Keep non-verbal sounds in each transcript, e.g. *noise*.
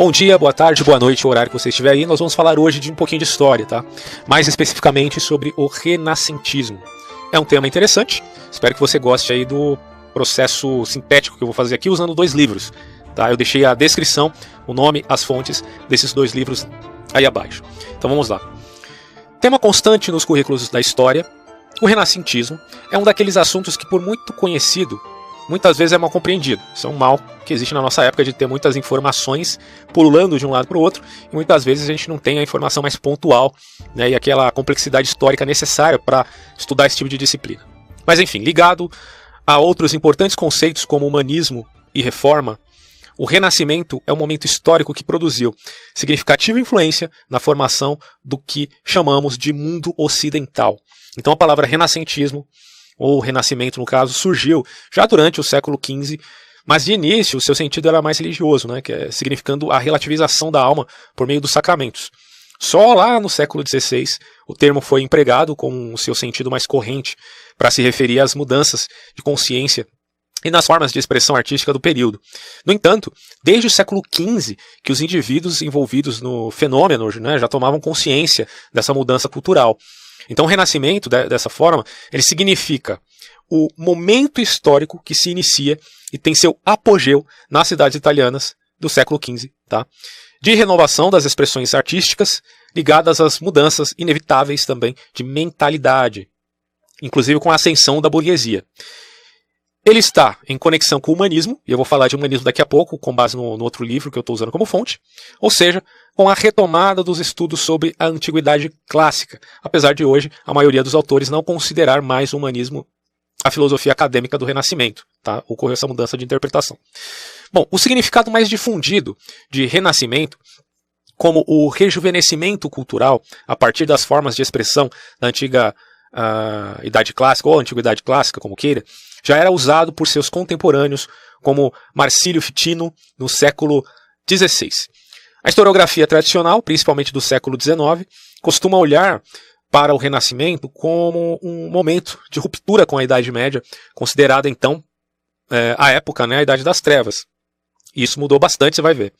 Bom dia, boa tarde, boa noite, o horário que você estiver aí. Nós vamos falar hoje de um pouquinho de história, tá? Mais especificamente sobre o renascentismo. É um tema interessante. Espero que você goste aí do processo sintético que eu vou fazer aqui usando dois livros, tá? Eu deixei a descrição, o nome, as fontes desses dois livros aí abaixo. Então vamos lá. Tema constante nos currículos da história, o renascentismo é um daqueles assuntos que por muito conhecido muitas vezes é mal compreendido. Isso é um mal que existe na nossa época de ter muitas informações pulando de um lado para o outro e muitas vezes a gente não tem a informação mais pontual né, e aquela complexidade histórica necessária para estudar esse tipo de disciplina. Mas enfim, ligado a outros importantes conceitos como humanismo e reforma, o Renascimento é um momento histórico que produziu significativa influência na formação do que chamamos de mundo ocidental. Então a palavra renascentismo ou renascimento no caso, surgiu já durante o século XV, mas de início o seu sentido era mais religioso, né, que é significando a relativização da alma por meio dos sacramentos. Só lá no século XVI o termo foi empregado com o seu sentido mais corrente para se referir às mudanças de consciência e nas formas de expressão artística do período. No entanto, desde o século XV que os indivíduos envolvidos no fenômeno né, já tomavam consciência dessa mudança cultural. Então, o renascimento, dessa forma, ele significa o momento histórico que se inicia e tem seu apogeu nas cidades italianas do século XV, tá? de renovação das expressões artísticas ligadas às mudanças inevitáveis também de mentalidade, inclusive com a ascensão da burguesia. Ele está em conexão com o humanismo, e eu vou falar de humanismo daqui a pouco, com base no, no outro livro que eu estou usando como fonte, ou seja, com a retomada dos estudos sobre a antiguidade clássica, apesar de hoje a maioria dos autores não considerar mais o humanismo a filosofia acadêmica do Renascimento. Tá? Ocorreu essa mudança de interpretação. Bom, o significado mais difundido de Renascimento como o rejuvenescimento cultural a partir das formas de expressão da antiga uh, Idade Clássica, ou Antiguidade Clássica, como queira, já era usado por seus contemporâneos, como Marcílio Fitino, no século XVI. A historiografia tradicional, principalmente do século XIX, costuma olhar para o Renascimento como um momento de ruptura com a Idade Média, considerada então, é, a época, né, a Idade das Trevas. Isso mudou bastante, você vai ver.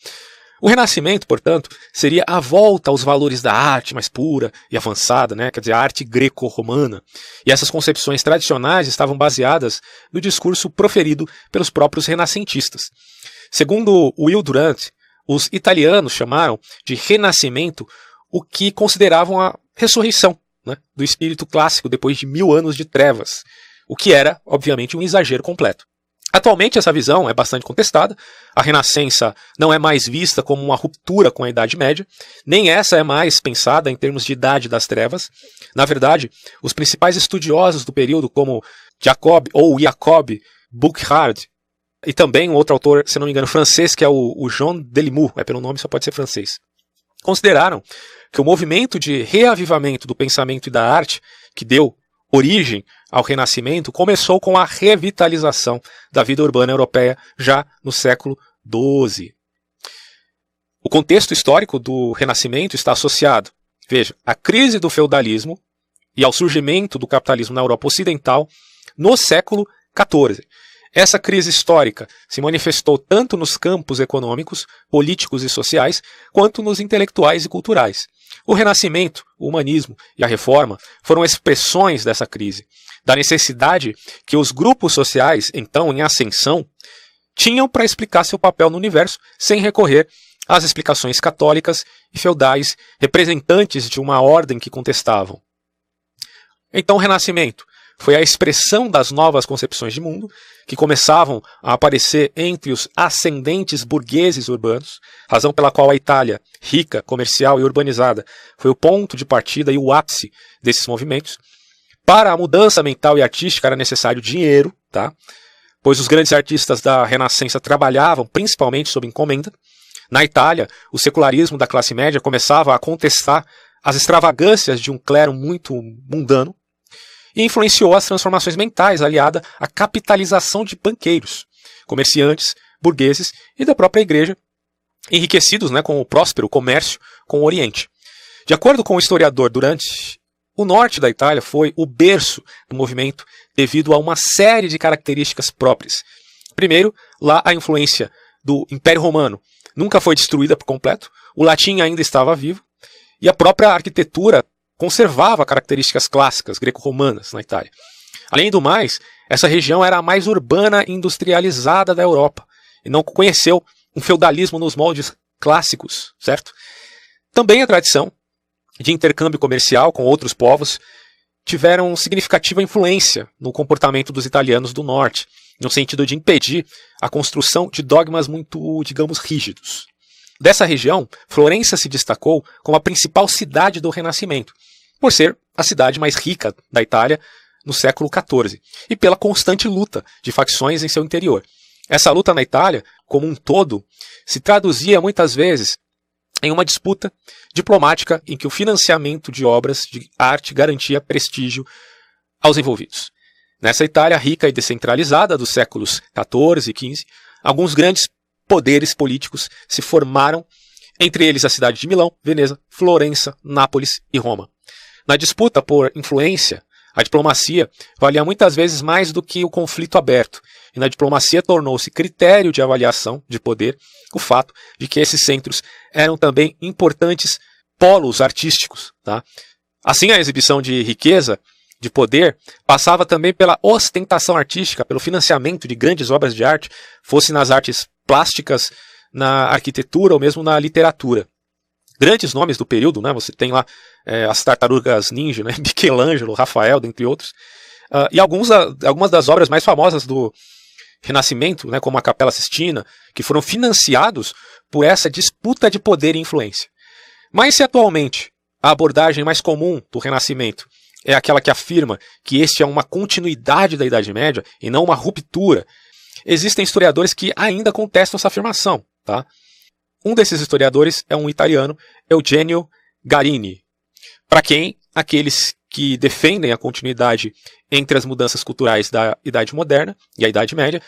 O Renascimento, portanto, seria a volta aos valores da arte mais pura e avançada, né? quer dizer, a arte greco-romana. E essas concepções tradicionais estavam baseadas no discurso proferido pelos próprios renascentistas. Segundo Will Durant, os italianos chamaram de renascimento o que consideravam a ressurreição né, do espírito clássico depois de mil anos de trevas, o que era, obviamente, um exagero completo. Atualmente essa visão é bastante contestada. A Renascença não é mais vista como uma ruptura com a Idade Média, nem essa é mais pensada em termos de Idade das Trevas. Na verdade, os principais estudiosos do período, como Jacob ou Jacob Burckhardt, e também um outro autor, se não me engano, francês, que é o, Jean Delimou, é pelo nome, só pode ser francês, consideraram que o movimento de reavivamento do pensamento e da arte, que deu origem ao Renascimento começou com a revitalização da vida urbana europeia já no século XII. O contexto histórico do Renascimento está associado, veja, à crise do feudalismo e ao surgimento do capitalismo na Europa Ocidental no século XIV. Essa crise histórica se manifestou tanto nos campos econômicos, políticos e sociais, quanto nos intelectuais e culturais. O Renascimento, o humanismo e a reforma foram expressões dessa crise, da necessidade que os grupos sociais, então em ascensão, tinham para explicar seu papel no universo sem recorrer às explicações católicas e feudais, representantes de uma ordem que contestavam. Então, o Renascimento foi a expressão das novas concepções de mundo que começavam a aparecer entre os ascendentes burgueses urbanos, razão pela qual a Itália, rica, comercial e urbanizada, foi o ponto de partida e o ápice desses movimentos. Para a mudança mental e artística era necessário dinheiro, tá? pois os grandes artistas da Renascença trabalhavam principalmente sob encomenda. Na Itália, o secularismo da classe média começava a contestar as extravagâncias de um clero muito mundano, e influenciou as transformações mentais aliada à capitalização de banqueiros, comerciantes, burgueses e da própria igreja, enriquecidos né, com o próspero comércio com o Oriente. De acordo com o historiador Durante, o norte da Itália foi o berço do movimento devido a uma série de características próprias. Primeiro, lá a influência do Império Romano, nunca foi destruída por completo, o latim ainda estava vivo, e a própria arquitetura conservava características clássicas greco-romanas na Itália. Além do mais, essa região era a mais urbana e industrializada da Europa, e não conheceu um feudalismo nos moldes clássicos, certo? Também a tradição de intercâmbio comercial com outros povos tiveram significativa influência no comportamento dos italianos do norte, no sentido de impedir a construção de dogmas muito, digamos, rígidos. Dessa região, Florença se destacou como a principal cidade do Renascimento, por ser a cidade mais rica da Itália no século XIV, e pela constante luta de facções em seu interior. Essa luta na Itália, como um todo, se traduzia muitas vezes em uma disputa diplomática em que o financiamento de obras de arte garantia prestígio aos envolvidos. Nessa Itália rica e descentralizada dos séculos XIV e XV, alguns grandes poderes políticos se formaram, entre eles a cidade de Milão, Veneza, Florença, Nápoles e Roma. Na disputa por influência, a diplomacia valia muitas vezes mais do que o conflito aberto, e na diplomacia tornou-se critério de avaliação de poder o fato de que esses centros eram também importantes polos artísticos. Tá? Assim, a exibição de riqueza, de poder, passava também pela ostentação artística, pelo financiamento de grandes obras de arte, fosse nas artes plásticas, na arquitetura ou mesmo na literatura. Grandes nomes do período, né? você tem lá é, as tartarugas ninja, né? *laughs* Michelangelo, Rafael, dentre outros. Uh, e alguns, algumas das obras mais famosas do Renascimento, né, como a Capela Sistina, que foram financiados por essa disputa de poder e influência. Mas se atualmente a abordagem mais comum do Renascimento é aquela que afirma que este é uma continuidade da Idade Média e não uma ruptura, existem historiadores que ainda contestam essa afirmação. Tá? Um desses historiadores é um italiano, Eugenio Garini, para quem aqueles que defendem a continuidade entre as mudanças culturais da Idade Moderna e a Idade Média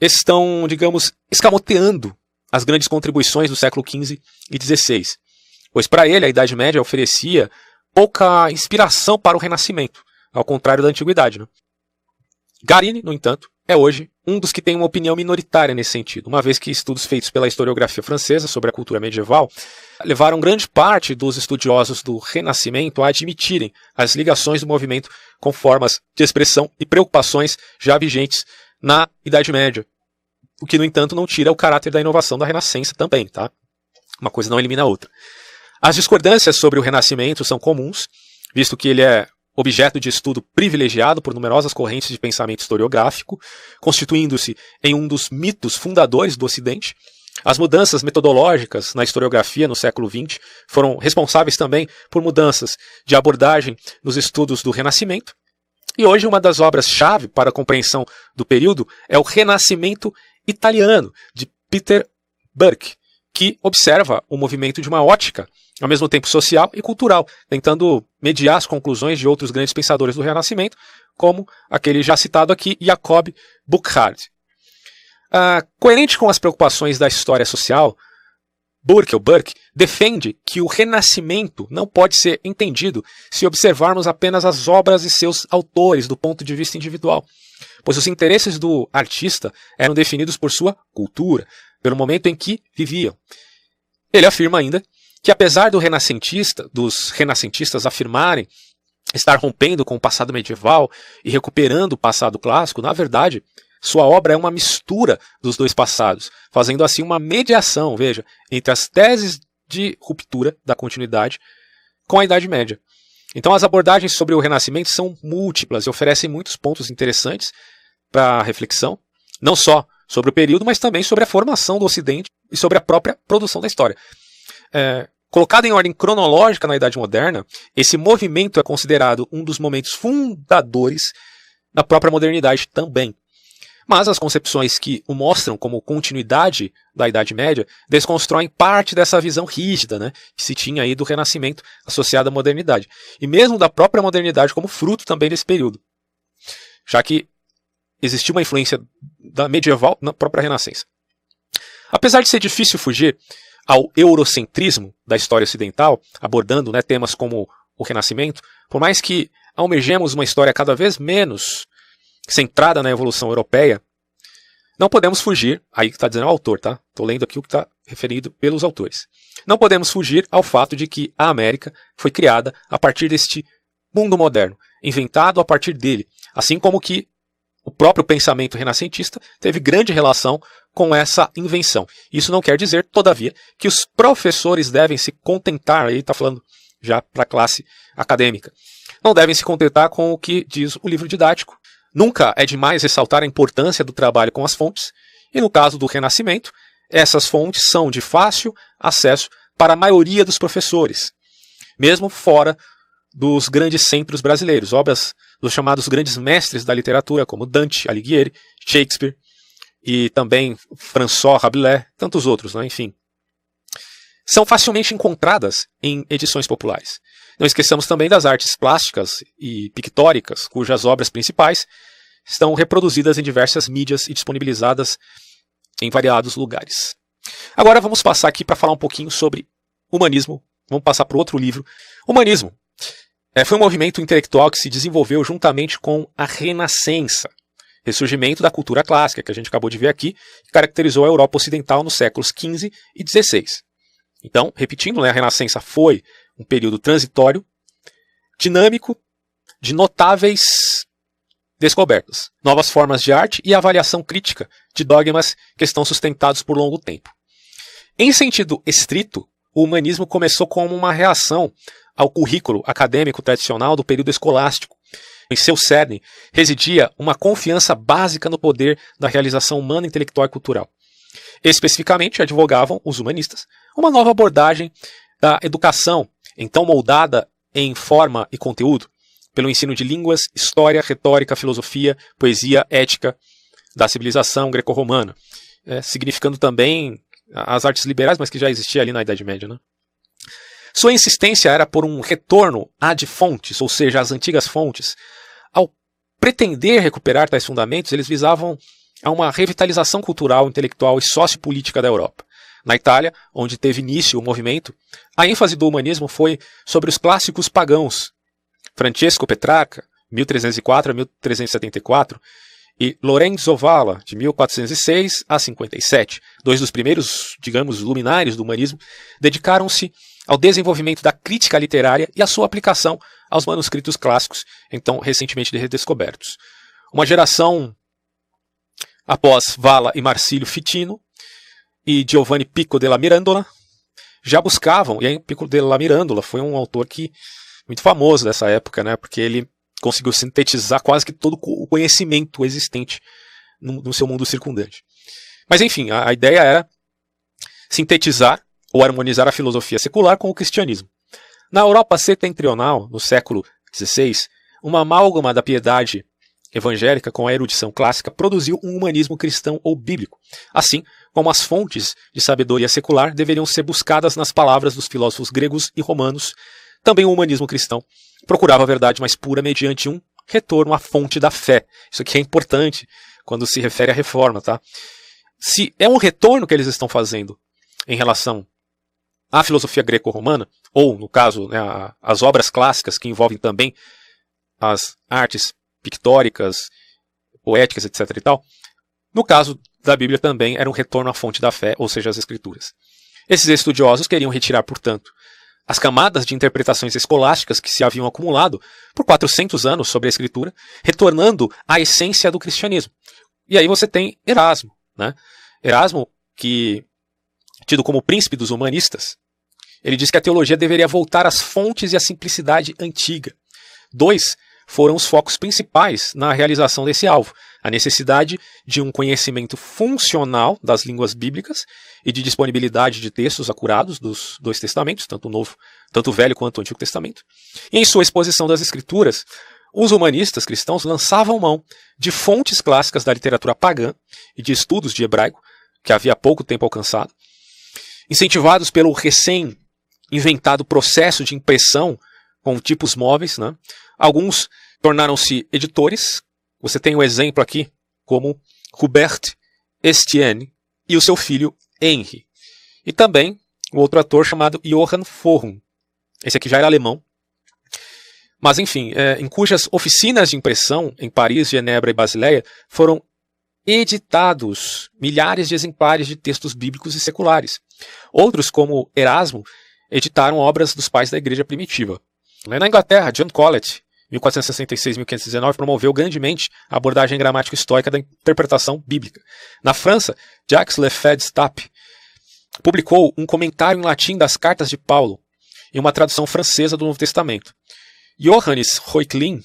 estão, digamos, escamoteando as grandes contribuições do século XV e XVI, pois para ele a Idade Média oferecia pouca inspiração para o Renascimento, ao contrário da Antiguidade. Né? Garini, no entanto, é hoje um dos que tem uma opinião minoritária nesse sentido, uma vez que estudos feitos pela historiografia francesa sobre a cultura medieval levaram grande parte dos estudiosos do Renascimento a admitirem as ligações do movimento com formas de expressão e preocupações já vigentes na Idade Média, o que, no entanto, não tira o caráter da inovação da Renascença também, tá? Uma coisa não elimina a outra. As discordâncias sobre o Renascimento são comuns, visto que ele é objeto de estudo privilegiado por numerosas correntes de pensamento historiográfico, constituindo-se em um dos mitos fundadores do Ocidente. As mudanças metodológicas na historiografia no século XX foram responsáveis também por mudanças de abordagem nos estudos do Renascimento. E hoje, uma das obras-chave para a compreensão do período é o Renascimento Italiano, de Peter Burke, que observa o movimento de uma ótica ao mesmo tempo social e cultural, tentando mediar as conclusões de outros grandes pensadores do Renascimento, como aquele já citado aqui, Jacob Burckhardt. Ah, coerente com as preocupações da história social, Burke, ou Burke, defende que o Renascimento não pode ser entendido se observarmos apenas as obras e seus autores do ponto de vista individual, pois os interesses do artista eram definidos por sua cultura, pelo momento em que viviam. Ele afirma ainda que apesar do renascentista, dos renascentistas afirmarem estar rompendo com o passado medieval e recuperando o passado clássico, na verdade, sua obra é uma mistura dos dois passados, fazendo assim uma mediação, veja, entre as teses de ruptura da continuidade com a Idade Média. Então as abordagens sobre o Renascimento são múltiplas e oferecem muitos pontos interessantes para reflexão, não só sobre o período, mas também sobre a formação do Ocidente e sobre a própria produção da história. É, colocado em ordem cronológica na Idade Moderna, esse movimento é considerado um dos momentos fundadores da própria modernidade também. Mas as concepções que o mostram como continuidade da Idade Média desconstroem parte dessa visão rígida né, que se tinha aí do Renascimento associado à modernidade. E mesmo da própria modernidade como fruto também desse período. Já que existia uma influência da medieval na própria Renascença. Apesar de ser difícil fugir ao eurocentrismo da história ocidental, abordando né, temas como o Renascimento, por mais que almejemos uma história cada vez menos centrada na evolução europeia, não podemos fugir, aí que está dizendo o autor, tá? Estou lendo aqui o que está referido pelos autores. Não podemos fugir ao fato de que a América foi criada a partir deste mundo moderno, inventado a partir dele, assim como que o próprio pensamento renascentista teve grande relação com essa invenção. Isso não quer dizer, todavia, que os professores devem se contentar, aí está falando já para a classe acadêmica, não devem se contentar com o que diz o livro didático. Nunca é demais ressaltar a importância do trabalho com as fontes, e no caso do Renascimento, essas fontes são de fácil acesso para a maioria dos professores, mesmo fora dos grandes centros brasileiros, obras dos chamados grandes mestres da literatura, como Dante Alighieri, Shakespeare e também François Rabelais, tantos outros, né? enfim. São facilmente encontradas em edições populares. Não esqueçamos também das artes plásticas e pictóricas, cujas obras principais estão reproduzidas em diversas mídias e disponibilizadas em variados lugares. Agora vamos passar aqui para falar um pouquinho sobre humanismo. Vamos passar para outro livro. Humanismo é, foi um movimento intelectual que se desenvolveu juntamente com a Renascença, ressurgimento da cultura clássica, que a gente acabou de ver aqui, que caracterizou a Europa Ocidental nos séculos XV e XVI. Então, repetindo, né, a Renascença foi um período transitório, dinâmico, de notáveis descobertas, novas formas de arte e avaliação crítica de dogmas que estão sustentados por longo tempo. Em sentido estrito, o humanismo começou como uma reação ao currículo acadêmico tradicional do período escolástico. Em seu cerne residia uma confiança básica no poder da realização humana, intelectual e cultural. Especificamente, advogavam os humanistas uma nova abordagem da educação, então moldada em forma e conteúdo, pelo ensino de línguas, história, retórica, filosofia, poesia, ética da civilização greco-romana, é, significando também as artes liberais, mas que já existia ali na Idade Média. Né? Sua insistência era por um retorno ad fontes, ou seja, às antigas fontes. Ao pretender recuperar tais fundamentos, eles visavam a uma revitalização cultural, intelectual e sociopolítica da Europa. Na Itália, onde teve início o movimento, a ênfase do humanismo foi sobre os clássicos pagãos, Francesco Petrarca, 1304 a 1374, e Lorenzo Valla, de 1406 a 57, dois dos primeiros, digamos, luminares do humanismo, dedicaram-se ao desenvolvimento da crítica literária e à sua aplicação aos manuscritos clássicos, então recentemente redescobertos. Uma geração após Valla e Marcílio Fitino e Giovanni Pico della Mirandola já buscavam, e aí Pico della Mirandola foi um autor que muito famoso dessa época, né? Porque ele conseguiu sintetizar quase que todo o conhecimento existente no, no seu mundo circundante. Mas enfim, a, a ideia era sintetizar ou harmonizar a filosofia secular com o cristianismo. Na Europa setentrional, no século XVI, uma amálgama da piedade evangélica com a erudição clássica produziu um humanismo cristão ou bíblico, assim como as fontes de sabedoria secular deveriam ser buscadas nas palavras dos filósofos gregos e romanos também o humanismo cristão procurava a verdade mais pura mediante um retorno à fonte da fé. Isso aqui é importante quando se refere à reforma, tá? Se é um retorno que eles estão fazendo em relação à filosofia greco-romana, ou, no caso, né, as obras clássicas que envolvem também as artes pictóricas, poéticas, etc. e tal, no caso da Bíblia também era um retorno à fonte da fé, ou seja, às Escrituras. Esses estudiosos queriam retirar, portanto, as camadas de interpretações escolásticas que se haviam acumulado por 400 anos sobre a escritura, retornando à essência do cristianismo. E aí você tem Erasmo, né? Erasmo, que tido como príncipe dos humanistas, ele diz que a teologia deveria voltar às fontes e à simplicidade antiga. Dois foram os focos principais na realização desse alvo: a necessidade de um conhecimento funcional das línguas bíblicas e de disponibilidade de textos acurados dos dois testamentos, tanto o Novo, tanto o Velho quanto o Antigo Testamento. E em sua exposição das Escrituras, os humanistas cristãos lançavam mão de fontes clássicas da literatura pagã e de estudos de hebraico, que havia pouco tempo alcançado, incentivados pelo recém-inventado processo de impressão com tipos móveis. Né? Alguns tornaram-se editores. Você tem um exemplo aqui, como Hubert Estienne e o seu filho Henry. E também um outro ator chamado Johann Forum. Esse aqui já era alemão. Mas, enfim, é, em cujas oficinas de impressão, em Paris, Genebra e Basileia, foram editados milhares de exemplares de textos bíblicos e seculares. Outros, como Erasmo, editaram obras dos pais da igreja primitiva. Na Inglaterra, John Colet, 1466-1519, promoveu grandemente a abordagem gramática histórica da interpretação bíblica. Na França, Jacques Lefebvre Stapp publicou um comentário em latim das cartas de Paulo, em uma tradução francesa do Novo Testamento. Johannes Reuchlin,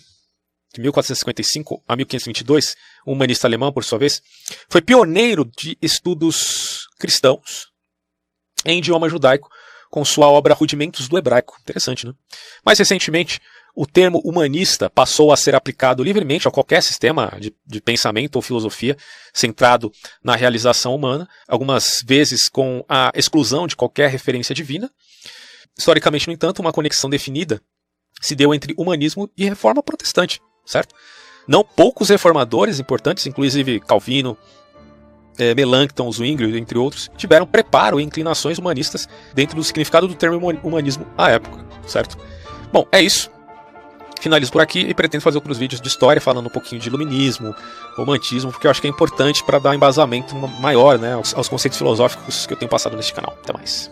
de 1455 a 1522, um humanista alemão, por sua vez, foi pioneiro de estudos cristãos em idioma judaico, com sua obra Rudimentos do Hebraico. Interessante, né? Mais recentemente, o termo humanista passou a ser aplicado livremente a qualquer sistema de, de, pensamento ou filosofia centrado na realização humana, algumas vezes com a exclusão de qualquer referência divina. Historicamente, no entanto, uma conexão definida se deu entre humanismo e reforma protestante, certo? Não poucos reformadores importantes, inclusive Calvino, é, Melanchthon, Zwingli, entre outros, tiveram preparo e inclinações humanistas dentro do significado do termo humanismo à época, certo? Bom, é isso finalizo por aqui e pretendo fazer outros vídeos de história falando um pouquinho de iluminismo, romantismo, porque eu acho que é importante para dar embasamento maior né, aos, aos conceitos filosóficos que eu tenho passado neste canal. Até mais.